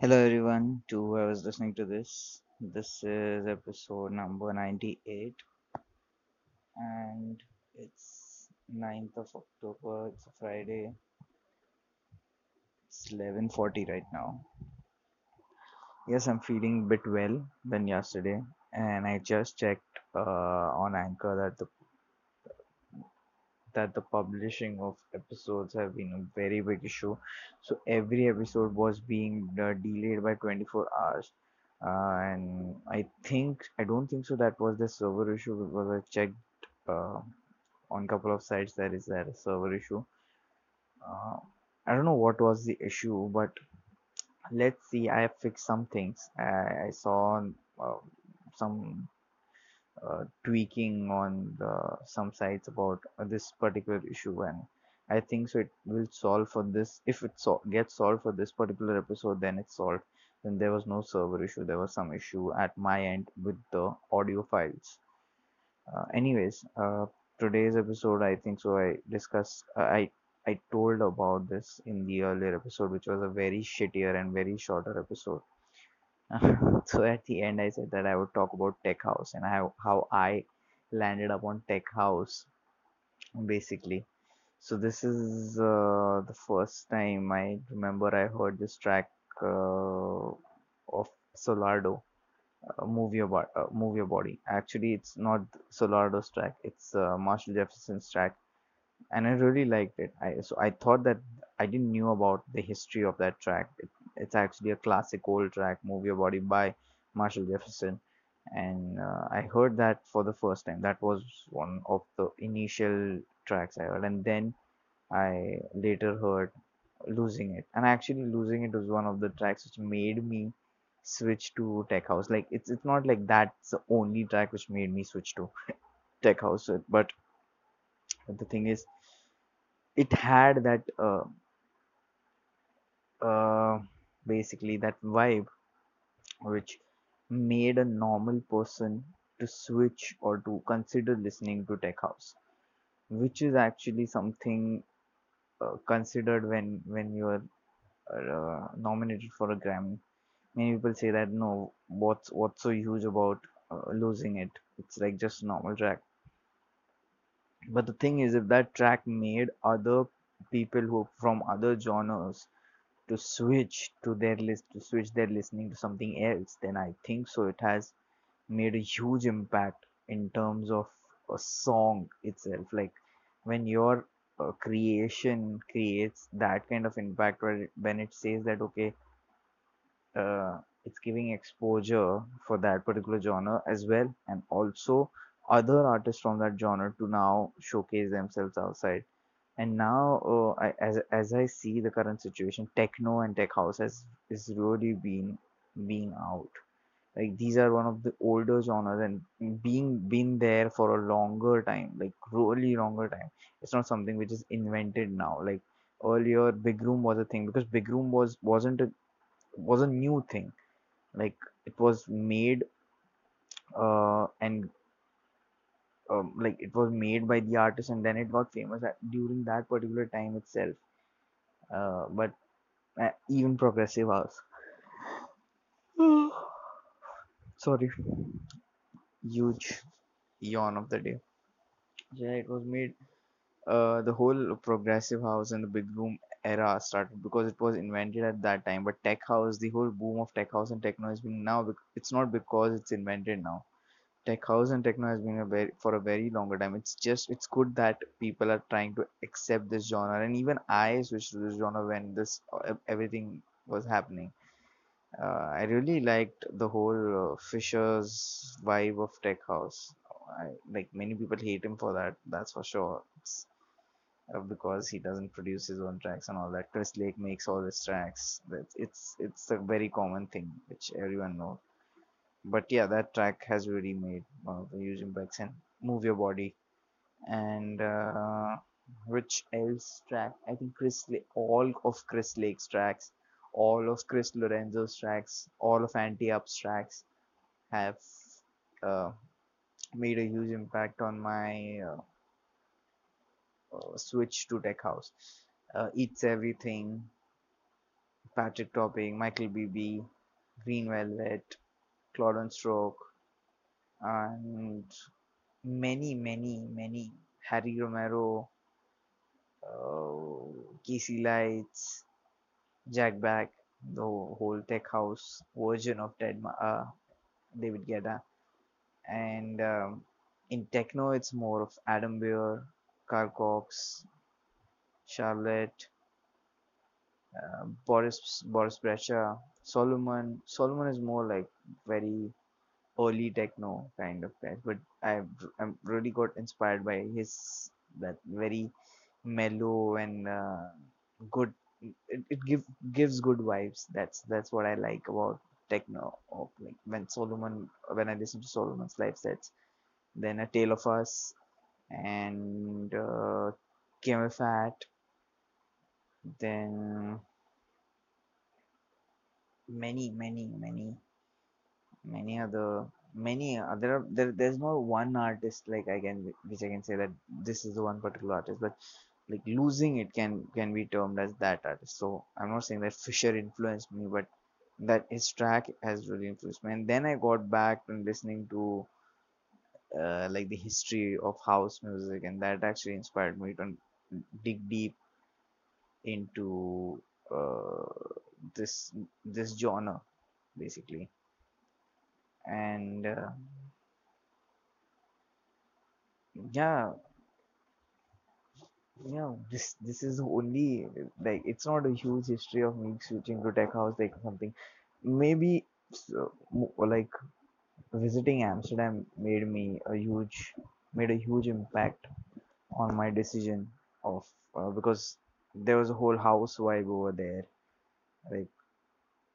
Hello everyone to whoever's listening to this. This is episode number 98 and it's 9th of October. It's a Friday. It's 11:40 right now. Yes, I'm feeling a bit well than yesterday and I just checked uh, on Anchor that the that the publishing of episodes have been a very big issue. So every episode was being uh, delayed by 24 hours. Uh, and I think I don't think so that was the server issue because I checked uh, on couple of sites there is that a server issue. Uh, I don't know what was the issue, but let's see. I have fixed some things. I, I saw uh, some uh, tweaking on the, some sites about uh, this particular issue. And I think so it will solve for this. If it so gets solved for this particular episode then it's solved. Then there was no server issue. There was some issue at my end with the audio files. Uh, anyways uh, today's episode I think so I discussed uh, I I told about this in the earlier episode which was a very shittier and very shorter episode so at the end, I said that I would talk about Tech House and how how I landed up on Tech House basically. So this is uh, the first time I remember I heard this track uh, of Solardo, uh, Move Your Body. Uh, Move Your Body. Actually, it's not Solardo's track. It's uh, Marshall Jefferson's track, and I really liked it. I so I thought that I didn't knew about the history of that track. It, it's actually a classic old track, "Move Your Body" by Marshall Jefferson, and uh, I heard that for the first time. That was one of the initial tracks I heard, and then I later heard "Losing It," and actually "Losing It" was one of the tracks which made me switch to tech house. Like it's it's not like that's the only track which made me switch to tech house, but the thing is it had that uh, uh, basically that vibe which made a normal person to switch or to consider listening to tech house which is actually something uh, considered when when you are uh, nominated for a grammy. Many people say that no what's what's so huge about uh, losing it? It's like just a normal track. But the thing is if that track made other people who from other genres to switch to their list to switch their listening to something else then i think so it has made a huge impact in terms of a song itself. Like when your uh, creation creates that kind of impact where when it says that okay uh, it's giving exposure for that particular genre as well and also other artists from that genre to now showcase themselves outside and now, uh, I, as as I see the current situation, techno and tech house has is really been being out. Like these are one of the older genres and being been there for a longer time, like really longer time. It's not something which is invented now. Like earlier, big room was a thing because big room was wasn't a was a new thing. Like it was made uh and um, like it was made by the artist and then it got famous at, during that particular time itself. Uh, but uh, even progressive house sorry. Huge yawn of the day. Yeah it was made uh, the whole progressive house and the big room era started because it was invented at that time. But tech house the whole boom of tech house and techno has been now it's not because it's invented now tech house and techno has been a very for a very longer time. It's just it's good that people are trying to accept this genre and even i switched to this genre when this everything was happening. Uh, i really liked the whole uh, fisher's vibe of tech house. I, like many people hate him for that that's for sure. Uh, because he doesn't produce his own tracks and all that. Chris lake makes all his tracks. It's it's, it's a very common thing which everyone knows but yeah that track has really made one of the and move your body. And uh, which else track i think chris all of chris lake's tracks all of chris lorenzo's tracks all of Anti Up's tracks have uh, made a huge impact on my uh, uh, switch to tech house. Uh, eats everything Patrick Topping, Michael Bibi, Green Velvet, Claude Stroke, and many, many, many. Harry Romero, uh, Casey Lights, Jack Back, the whole tech house version of Ted, uh, David Guetta. And um, in techno, it's more of Adam Beyer, Carl Cox, Charlotte, uh, Boris Boris Brejcha, Solomun. Solomun is more like very early techno kind of guy, but I I really got inspired by his that very mellow and uh, good. It, it give gives good vibes. That's that's what I like about techno. Of like when Solomun when I listen to Solomun's live sets, then A Tale of Us and uh, Fat, then many many many many other many other there there's no one artist like I can which I can say that this is the one particular artist but like losing it can can be termed as that artist. So I'm not saying that Fisher influenced me but that his track has really influenced me. And then I got back and listening to uh, like the history of house music and that actually inspired me to dig deep into uh, this this genre basically. And uh, yeah. Yeah this this is only like it's not a huge history of me switching to tech house like something. Maybe so, like visiting amsterdam made me a huge made a huge impact on my decision of uh, because there was a whole house vibe over there like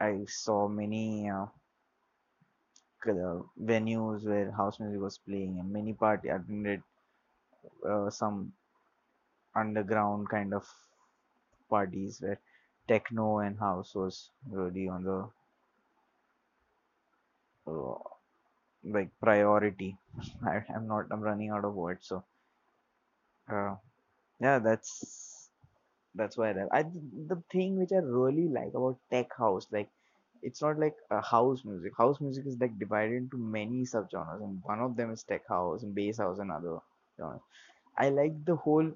i saw many uh, uh, venues where house music was playing and many party attended uh, some underground kind of parties where techno and house was really on the uh, like priority. I, i'm not i'm running out of words so uh, yeah that's that's why that I the thing which I really like about tech house like it's not like a house music. House music is like divided into many subgenres, and one of them is tech house and bass house and other genres. I like the whole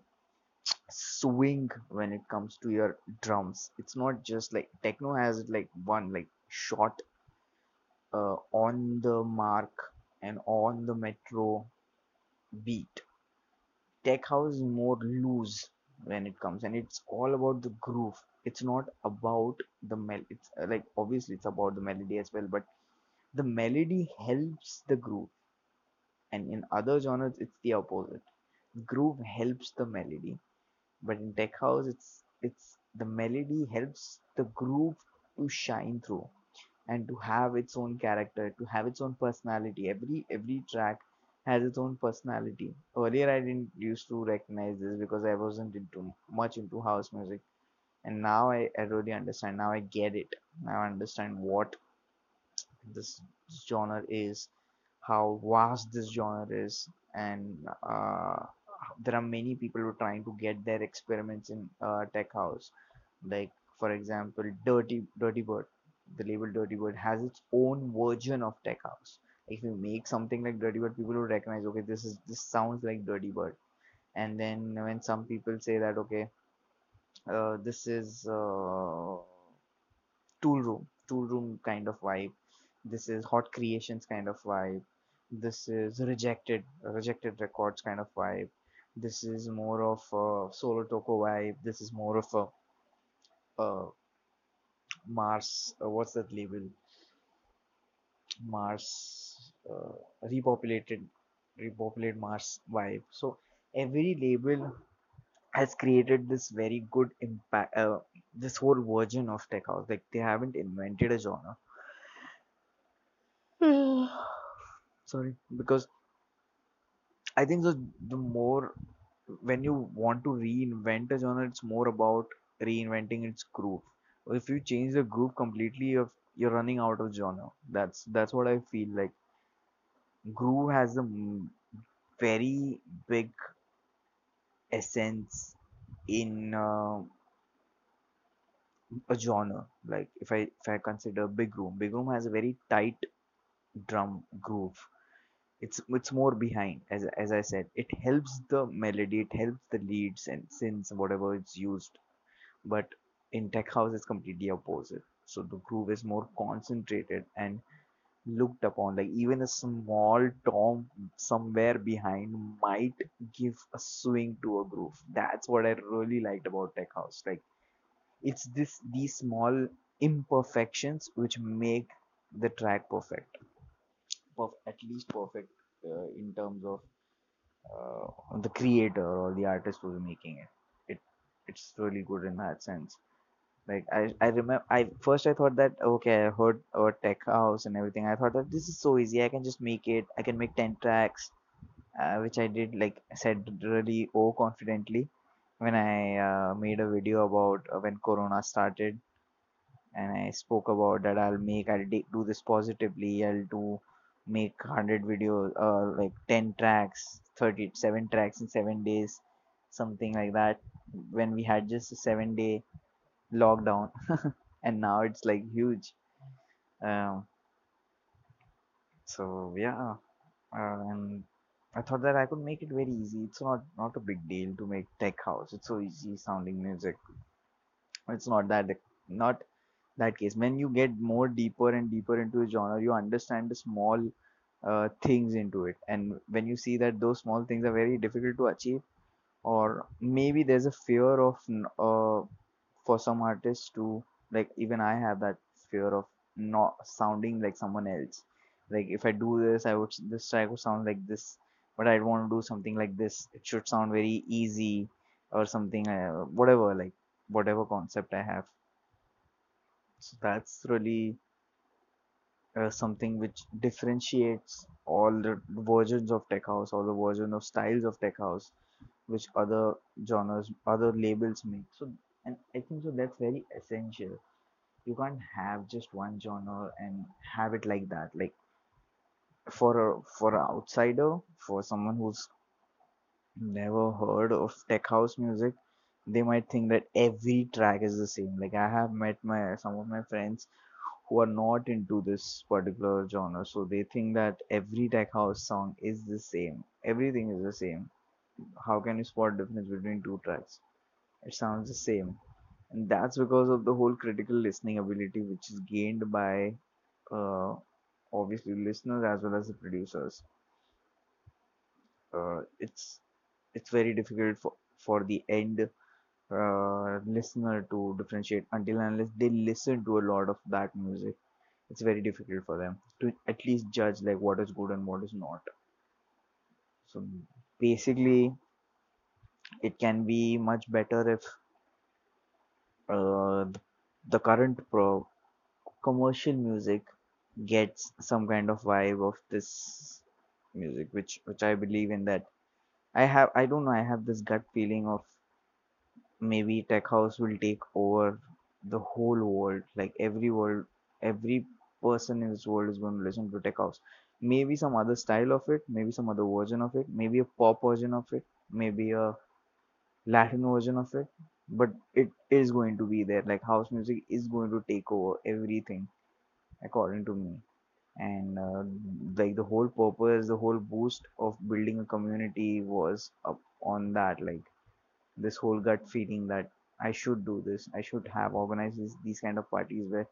swing when it comes to your drums. It's not just like techno has like one like shot uh, on the mark and on the metro beat. Tech house is more loose when it comes, and it's all about the groove. It's not about the mel. It's uh, like obviously it's about the melody as well, but the melody helps the groove and in other genres it's the opposite groove helps the melody but in tech house it's it's the melody helps the groove to shine through and to have its own character to have its own personality every every track has its own personality. Earlier i didn't used to recognize this because i wasn't into much into house music. And now i, I really understand. Now i get it. Now i understand what this genre is, how vast this genre is, and uh, there are many people who are trying to get their experiments in uh, tech house. Like for example, Dirty Dirty Bird, the label Dirty Bird has its own version of tech house. If you make something like Dirty Bird, people will recognize, okay, this is this sounds like Dirty Bird. And then when some people say that, okay, uh, this is uh, Toolroom tool room kind of vibe. This is hot creations kind of vibe. This is rejected rejected records kind of vibe. This is more of a solo toko vibe. This is more of a, mars uh, what's that label? Mars repopulated repopulate mars vibe. So every label has created this very good impact uh, this whole version of tech house. Like they haven't invented a genre. Sorry because i think the, the more when you want to reinvent a genre it's more about reinventing its groove. If you change the groove completely you're, you're running out of genre. That's that's what i feel like groove has a very big essence in uh, a genre. Like if I if I consider Big Room, Big Room has a very tight drum groove. It's it's more behind, as as I said. It helps the melody, it helps the leads and synths, whatever it's used. But in tech house, it's completely opposite. So the groove is more concentrated and looked upon. Like even a small tom somewhere behind might give a swing to a groove. That's what I really liked about tech house. Like it's this these small imperfections which make the track perfect perf- at least perfect uh, in terms of uh, the creator or the artist who's making it it it's really good in that sense like i i remember i first i thought that okay i heard about tech house and everything. I thought that this is so easy. I can just make it i can make 10 tracks uh, which i did like said really oh confidently when i uh, made a video about uh, when corona started. And I spoke about that I'll make I'll do this positively. I'll do make 100 videos uh, like 10 tracks 37 tracks in 7 days something like that. When we had just a 7 day lockdown and now it's like huge. Um, so yeah uh, and I thought that I could make it very easy. It's not not a big deal to make tech house. It's so easy sounding music. It's not that not that case. When you get more deeper and deeper into a genre you understand the small uh, things into it. And when you see that those small things are very difficult to achieve or maybe there's a fear of uh, for some artists to like even i have that fear of not sounding like someone else. Like if i do this i would this track would sound like this but i want to do something like this. It should sound very easy or something uh, whatever like whatever concept i have. So that's really uh, something which differentiates all the versions of tech house, all the version of styles of tech house, which other genres, other labels make. So, and I think so that's very essential. You can't have just one genre and have it like that. Like for a for an outsider, for someone who's never heard of tech house music, they might think that every track is the same. Like I have met my some of my friends who are not into this particular genre. So they think that every tech house song is the same. Everything is the same. How can you spot difference between two tracks? It sounds the same. And that's because of the whole critical listening ability which is gained by uh, obviously listeners as well as the producers. Uh, it's it's very difficult for for the end uh, listener to differentiate until unless they listen to a lot of that music it's very difficult for them to at least judge like what is good and what is not so basically it can be much better if uh, the, current pro commercial music gets some kind of vibe of this music which which i believe in that. I have i don't know i have this gut feeling of maybe tech house will take over the whole world. Like every world every person in this world is going to listen to tech house. Maybe some other style of it maybe some other version of it maybe a pop version of it maybe a latin version of it but it is going to be there like house music is going to take over everything according to me and uh, like the whole purpose the whole boost of building a community was up on that like this whole gut feeling that I should do this. I should have organized these, these kind of parties where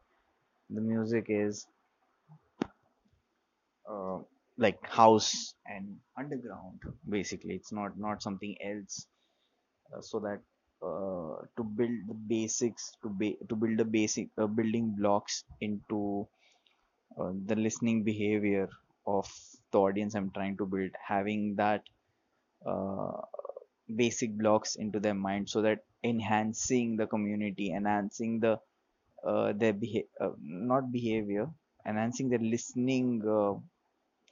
the music is uh, like house and underground. Basically, it's not not something else. Uh, so that uh, to build the basics, to be to build the basic uh, building blocks into the listening behavior of the audience I'm trying to build, having that basic blocks into their mind so that enhancing the community enhancing the uh, their beha- uh, not behavior enhancing their listening uh,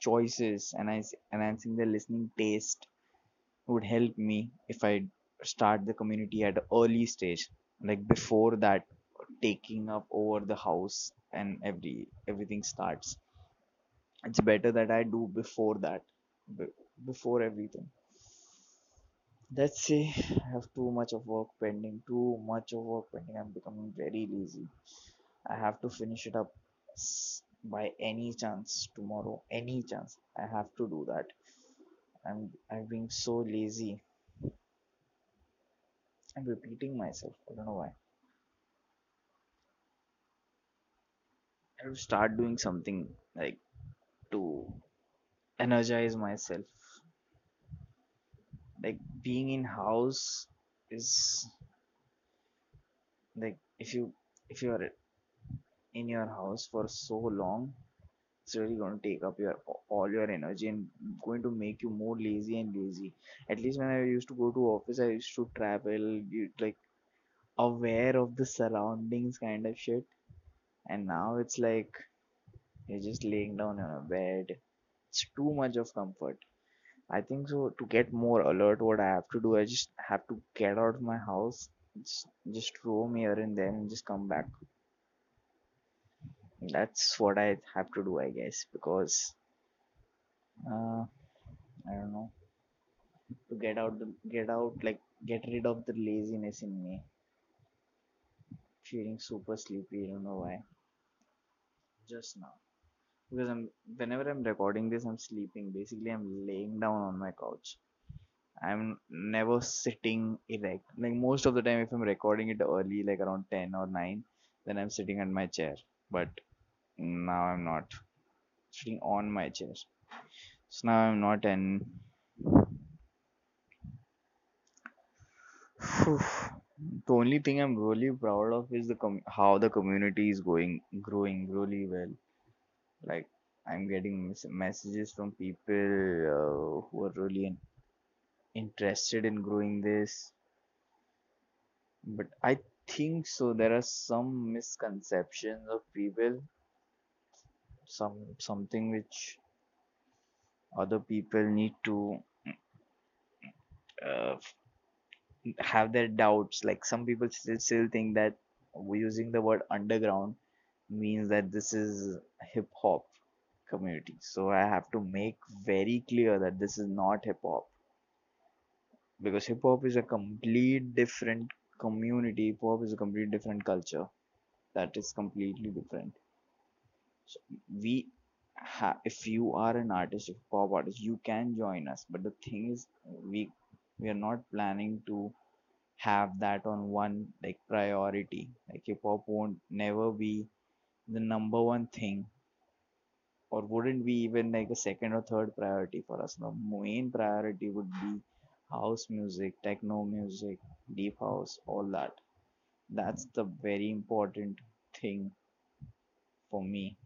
choices and enhancing their listening taste would help me if i start the community at an early stage like before that taking up over the house and every everything starts it's better that i do before that before everything let's say I have too much of work pending, too much of work pending. I'm becoming very lazy. I have to finish it up by any chance tomorrow. Any chance. I have to do that. I'm I'm being so lazy. I'm repeating myself. I don't know why. I have to start doing something like to energize myself. Like being in house is like if you if you are in your house for so long it's really going to take up your all your energy and going to make you more lazy and lazy. At least when i used to go to office i used to travel like aware of the surroundings kind of shit. And now it's like you're just laying down on a bed. It's too much of comfort. I think so to get more alert what i have to do i just have to get out of my house just, roam here and there and just come back that's what i have to do i guess because uh, i don't know. To get out the get out like get rid of the laziness in me. Feeling super sleepy i don't know why. Just now. Because i'm whenever i'm recording this i'm sleeping. Basically i'm laying down on my couch. I'm never sitting erect. Like most of the time if i'm recording it early like around 10 or 9 then i'm sitting on my chair. But now i'm not sitting on my chair so now i'm not and the only thing i'm really proud of is the how the community is going growing really well. Like i'm getting mes- messages from people uh, who are really in- interested in growing this. But i think so there are some misconceptions of people some something which other people need to uh, have their doubts like some people still, still think that using the word underground means that this is hip hop community so i have to make very clear that this is not hip hop because hip hop is a complete different community. Hip hop is a complete different culture that is completely different. So we have, if you are an artist, a pop artist, you can join us. But the thing is, we we are not planning to have that on one like priority. Like hip hop won't never be the number one thing, or wouldn't be even like a second or third priority for us. The main priority would be house music, techno music, deep house, all that That's the very important thing for me.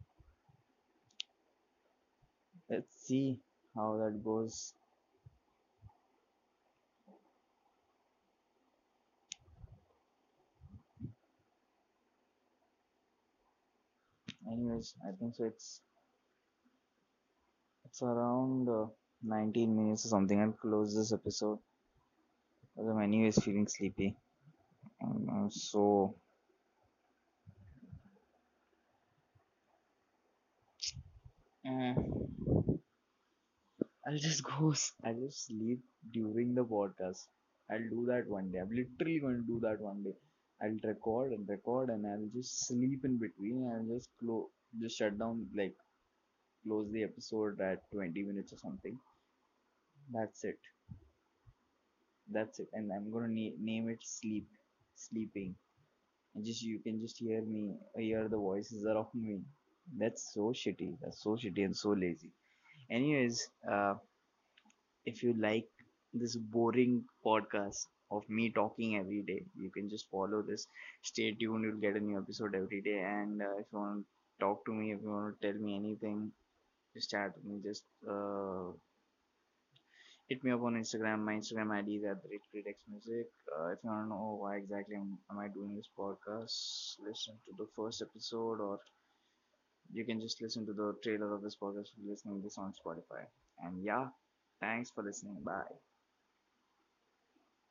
Let's see how that goes. Anyways, I think so. It's it's around uh, 19 minutes or something. I'll close this episode because I'm anyways feeling sleepy. Um, uh, so uh, I'll just go. I'll just sleep during the podcast. I'll do that one day. I'm literally going to do that one day. I'll record and record, and I'll just sleep in between. I'll just close, just shut down, like close the episode at 20 minutes or something. That's it. That's it. And I'm gonna na- name it sleep, sleeping. And just you can just hear me, hear the voices around me. That's so shitty. That's so shitty and so lazy. Anyways, uh, if you like this boring podcast of me talking every day, you can just follow this. Stay tuned. You'll get a new episode every day. And uh, if you want to talk to me, if you want to tell me anything, just chat with me. Just uh, hit me up on Instagram. My Instagram ID is at the rate music. Uh, if you want to know why exactly am, am I doing this podcast, listen to the first episode, or you can just listen to the trailer of this podcast listening this on Spotify. And yeah, thanks for listening. Bye.